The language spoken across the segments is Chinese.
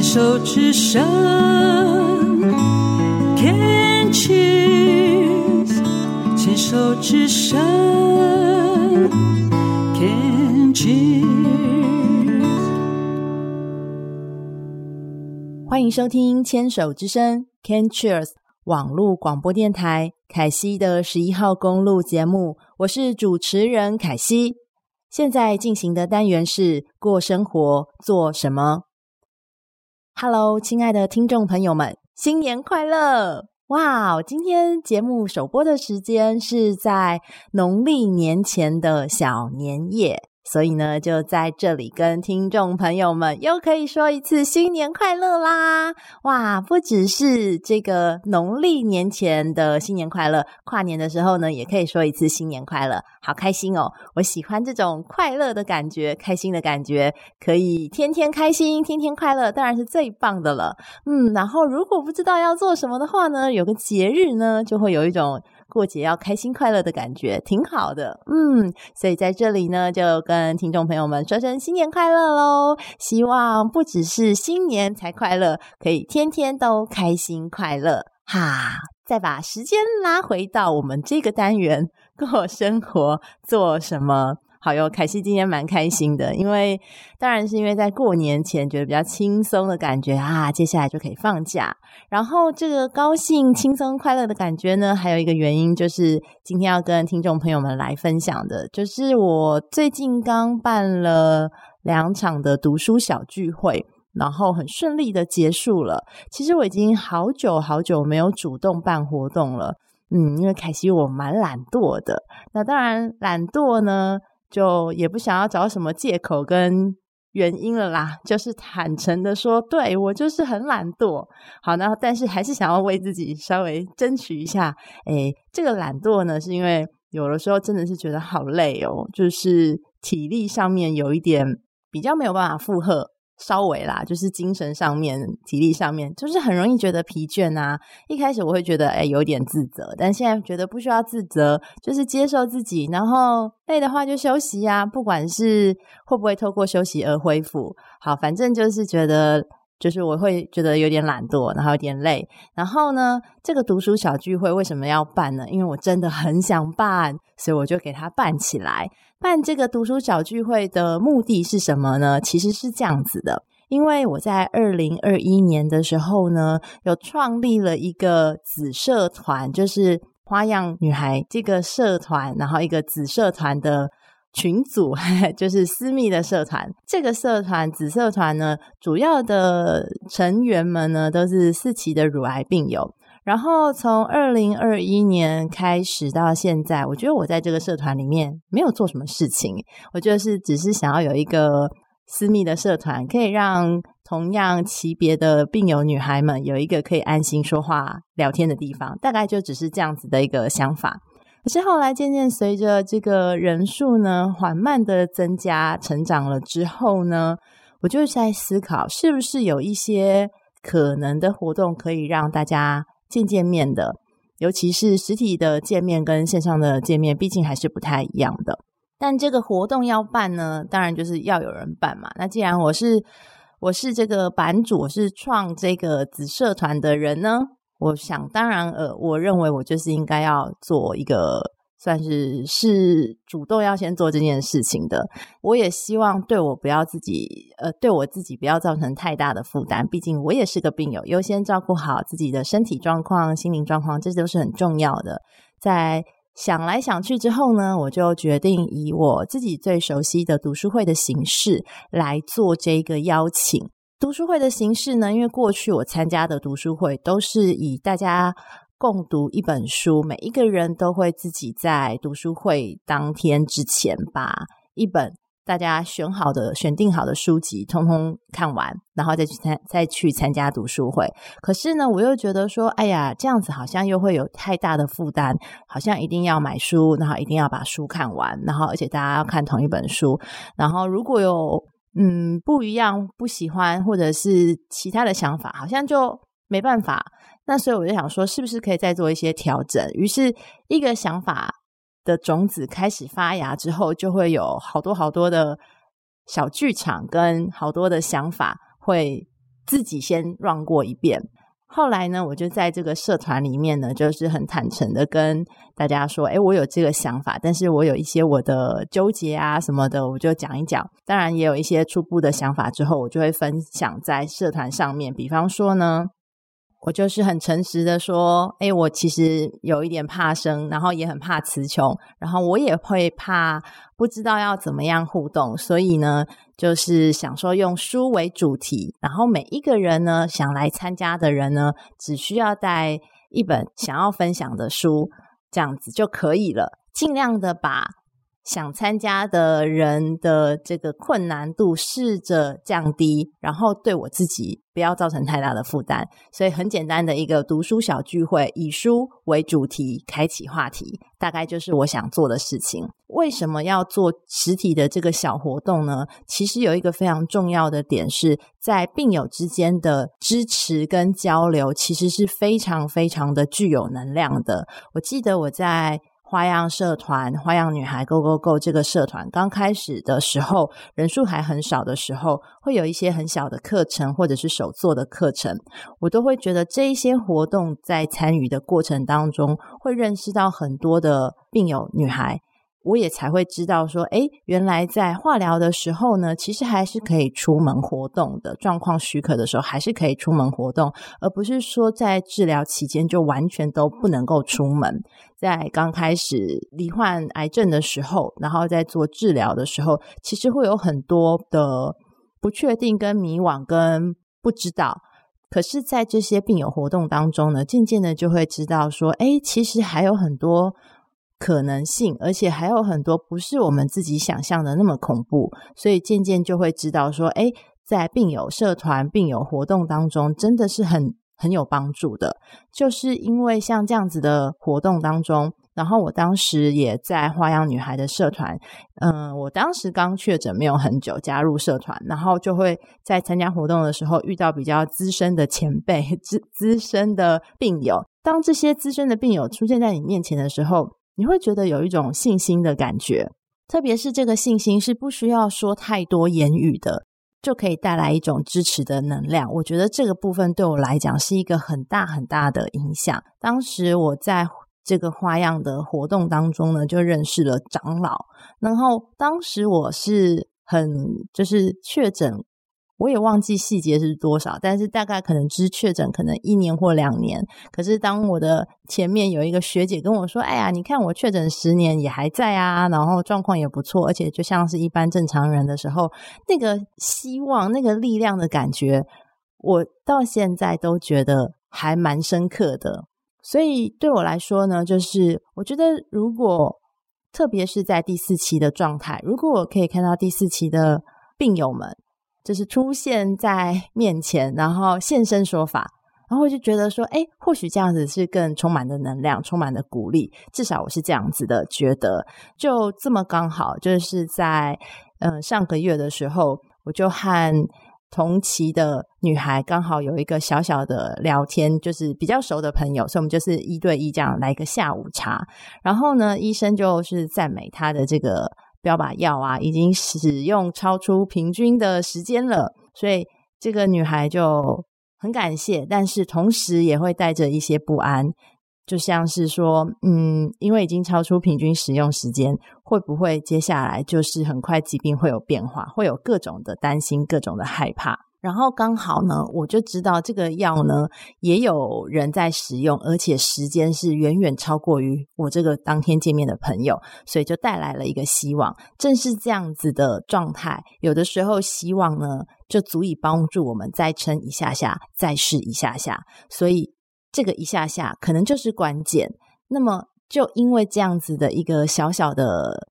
牵手之声，Can cheers，牵手之声，Can cheers。欢迎收听牵手之声 Can Cheers 网络广播电台凯西的十一号公路节目，我是主持人凯西。现在进行的单元是过生活做什么？Hello，亲爱的听众朋友们，新年快乐！哇，今天节目首播的时间是在农历年前的小年夜。所以呢，就在这里跟听众朋友们又可以说一次新年快乐啦！哇，不只是这个农历年前的新年快乐，跨年的时候呢，也可以说一次新年快乐，好开心哦！我喜欢这种快乐的感觉，开心的感觉，可以天天开心，天天快乐，当然是最棒的了。嗯，然后如果不知道要做什么的话呢，有个节日呢，就会有一种。过节要开心快乐的感觉挺好的，嗯，所以在这里呢，就跟听众朋友们说声新年快乐喽！希望不只是新年才快乐，可以天天都开心快乐哈！再把时间拉回到我们这个单元，过生活做什么？好哟，凯西今天蛮开心的，因为当然是因为在过年前觉得比较轻松的感觉啊，接下来就可以放假。然后这个高兴、轻松、快乐的感觉呢，还有一个原因就是今天要跟听众朋友们来分享的，就是我最近刚办了两场的读书小聚会，然后很顺利的结束了。其实我已经好久好久没有主动办活动了，嗯，因为凯西我蛮懒惰的。那当然懒惰呢。就也不想要找什么借口跟原因了啦，就是坦诚的说，对，我就是很懒惰。好，那但是还是想要为自己稍微争取一下。诶，这个懒惰呢，是因为有的时候真的是觉得好累哦，就是体力上面有一点比较没有办法负荷。稍微啦，就是精神上面、体力上面，就是很容易觉得疲倦啊。一开始我会觉得，哎，有点自责，但现在觉得不需要自责，就是接受自己，然后累的话就休息呀。不管是会不会透过休息而恢复，好，反正就是觉得。就是我会觉得有点懒惰，然后有点累。然后呢，这个读书小聚会为什么要办呢？因为我真的很想办，所以我就给它办起来。办这个读书小聚会的目的是什么呢？其实是这样子的，因为我在二零二一年的时候呢，有创立了一个子社团，就是花样女孩这个社团，然后一个子社团的。群组 就是私密的社团，这个社团子社团呢，主要的成员们呢都是四期的乳癌病友。然后从二零二一年开始到现在，我觉得我在这个社团里面没有做什么事情，我就是只是想要有一个私密的社团，可以让同样级别的病友女孩们有一个可以安心说话聊天的地方，大概就只是这样子的一个想法。可是后来渐渐随着这个人数呢缓慢的增加成长了之后呢，我就在思考，是不是有一些可能的活动可以让大家见见面的，尤其是实体的见面跟线上的见面，毕竟还是不太一样的。但这个活动要办呢，当然就是要有人办嘛。那既然我是我是这个版主，我是创这个子社团的人呢。我想当然，呃，我认为我就是应该要做一个算是是主动要先做这件事情的。我也希望对我不要自己，呃，对我自己不要造成太大的负担。毕竟我也是个病友，优先照顾好自己的身体状况、心灵状况，这都是很重要的。在想来想去之后呢，我就决定以我自己最熟悉的读书会的形式来做这个邀请。读书会的形式呢，因为过去我参加的读书会都是以大家共读一本书，每一个人都会自己在读书会当天之前把一本大家选好的、选定好的书籍通通看完，然后再去参再去参加读书会。可是呢，我又觉得说，哎呀，这样子好像又会有太大的负担，好像一定要买书，然后一定要把书看完，然后而且大家要看同一本书，然后如果有。嗯，不一样，不喜欢，或者是其他的想法，好像就没办法。那所以我就想说，是不是可以再做一些调整？于是，一个想法的种子开始发芽之后，就会有好多好多的小剧场跟好多的想法会自己先绕过一遍。后来呢，我就在这个社团里面呢，就是很坦诚的跟大家说，诶，我有这个想法，但是我有一些我的纠结啊什么的，我就讲一讲。当然也有一些初步的想法之后，我就会分享在社团上面。比方说呢。我就是很诚实的说，诶，我其实有一点怕生，然后也很怕词穷，然后我也会怕不知道要怎么样互动，所以呢，就是想说用书为主题，然后每一个人呢，想来参加的人呢，只需要带一本想要分享的书，这样子就可以了，尽量的把。想参加的人的这个困难度试着降低，然后对我自己不要造成太大的负担，所以很简单的一个读书小聚会，以书为主题，开启话题，大概就是我想做的事情。为什么要做实体的这个小活动呢？其实有一个非常重要的点是在病友之间的支持跟交流，其实是非常非常的具有能量的。我记得我在。花样社团、花样女孩 Go Go Go 这个社团刚开始的时候，人数还很少的时候，会有一些很小的课程或者是手作的课程，我都会觉得这一些活动在参与的过程当中，会认识到很多的病友女孩。我也才会知道说，诶，原来在化疗的时候呢，其实还是可以出门活动的，状况许可的时候还是可以出门活动，而不是说在治疗期间就完全都不能够出门。在刚开始罹患癌症的时候，然后在做治疗的时候，其实会有很多的不确定、跟迷惘、跟不知道。可是，在这些病友活动当中呢，渐渐的就会知道说，诶，其实还有很多。可能性，而且还有很多不是我们自己想象的那么恐怖，所以渐渐就会知道说，诶，在病友社团、病友活动当中，真的是很很有帮助的。就是因为像这样子的活动当中，然后我当时也在花样女孩的社团，嗯，我当时刚确诊没有很久，加入社团，然后就会在参加活动的时候遇到比较资深的前辈、资资深的病友。当这些资深的病友出现在你面前的时候，你会觉得有一种信心的感觉，特别是这个信心是不需要说太多言语的，就可以带来一种支持的能量。我觉得这个部分对我来讲是一个很大很大的影响。当时我在这个花样的活动当中呢，就认识了长老，然后当时我是很就是确诊。我也忘记细节是多少，但是大概可能只是确诊，可能一年或两年。可是当我的前面有一个学姐跟我说：“哎呀，你看我确诊十年也还在啊，然后状况也不错，而且就像是一般正常人的时候，那个希望、那个力量的感觉，我到现在都觉得还蛮深刻的。所以对我来说呢，就是我觉得如果特别是在第四期的状态，如果我可以看到第四期的病友们。就是出现在面前，然后现身说法，然后我就觉得说，诶，或许这样子是更充满的能量，充满的鼓励。至少我是这样子的觉得。就这么刚好，就是在嗯、上个月的时候，我就和同期的女孩刚好有一个小小的聊天，就是比较熟的朋友，所以我们就是一对一这样来一个下午茶。然后呢，医生就是赞美她的这个。不要把药啊，已经使用超出平均的时间了，所以这个女孩就很感谢，但是同时也会带着一些不安，就像是说，嗯，因为已经超出平均使用时间，会不会接下来就是很快疾病会有变化，会有各种的担心，各种的害怕。然后刚好呢，我就知道这个药呢也有人在使用，而且时间是远远超过于我这个当天见面的朋友，所以就带来了一个希望。正是这样子的状态，有的时候希望呢就足以帮助我们再撑一下下，再试一下下。所以这个一下下可能就是关键。那么就因为这样子的一个小小的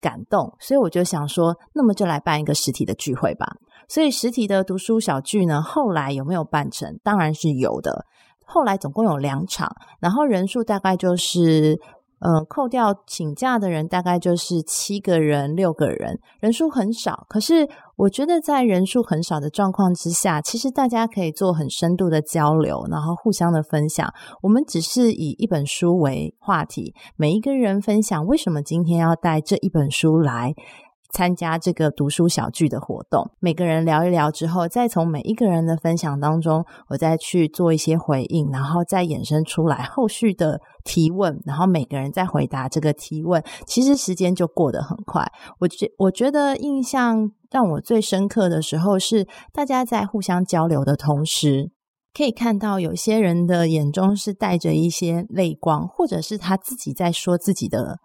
感动，所以我就想说，那么就来办一个实体的聚会吧。所以实体的读书小聚呢，后来有没有办成？当然是有的。后来总共有两场，然后人数大概就是，呃，扣掉请假的人，大概就是七个人、六个人，人数很少。可是我觉得在人数很少的状况之下，其实大家可以做很深度的交流，然后互相的分享。我们只是以一本书为话题，每一个人分享为什么今天要带这一本书来。参加这个读书小聚的活动。每个人聊一聊之后，再从每一个人的分享当中，我再去做一些回应，然后再衍生出来后续的提问，然后每个人再回答这个提问。其实时间就过得很快。我觉我觉得印象让我最深刻的时候是，大家在互相交流的同时。可以看到，有些人的眼中是带着一些泪光，或者是他自己在说自己的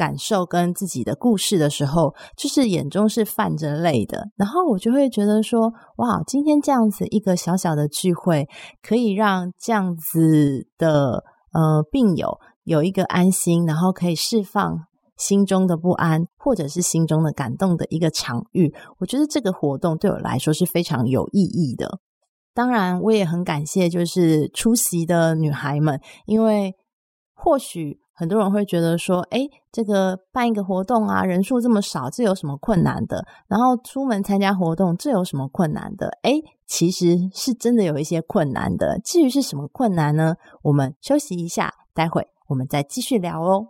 感受跟自己的故事的时候，就是眼中是泛着泪的。然后我就会觉得说，哇，今天这样子一个小小的聚会，可以让这样子的呃病友有一个安心，然后可以释放心中的不安，或者是心中的感动的一个场域。我觉得这个活动对我来说是非常有意义的。当然，我也很感谢就是出席的女孩们，因为或许很多人会觉得说，诶，这个办一个活动啊，人数这么少，这有什么困难的？然后出门参加活动，这有什么困难的？诶，其实是真的有一些困难的。至于是什么困难呢？我们休息一下，待会我们再继续聊哦。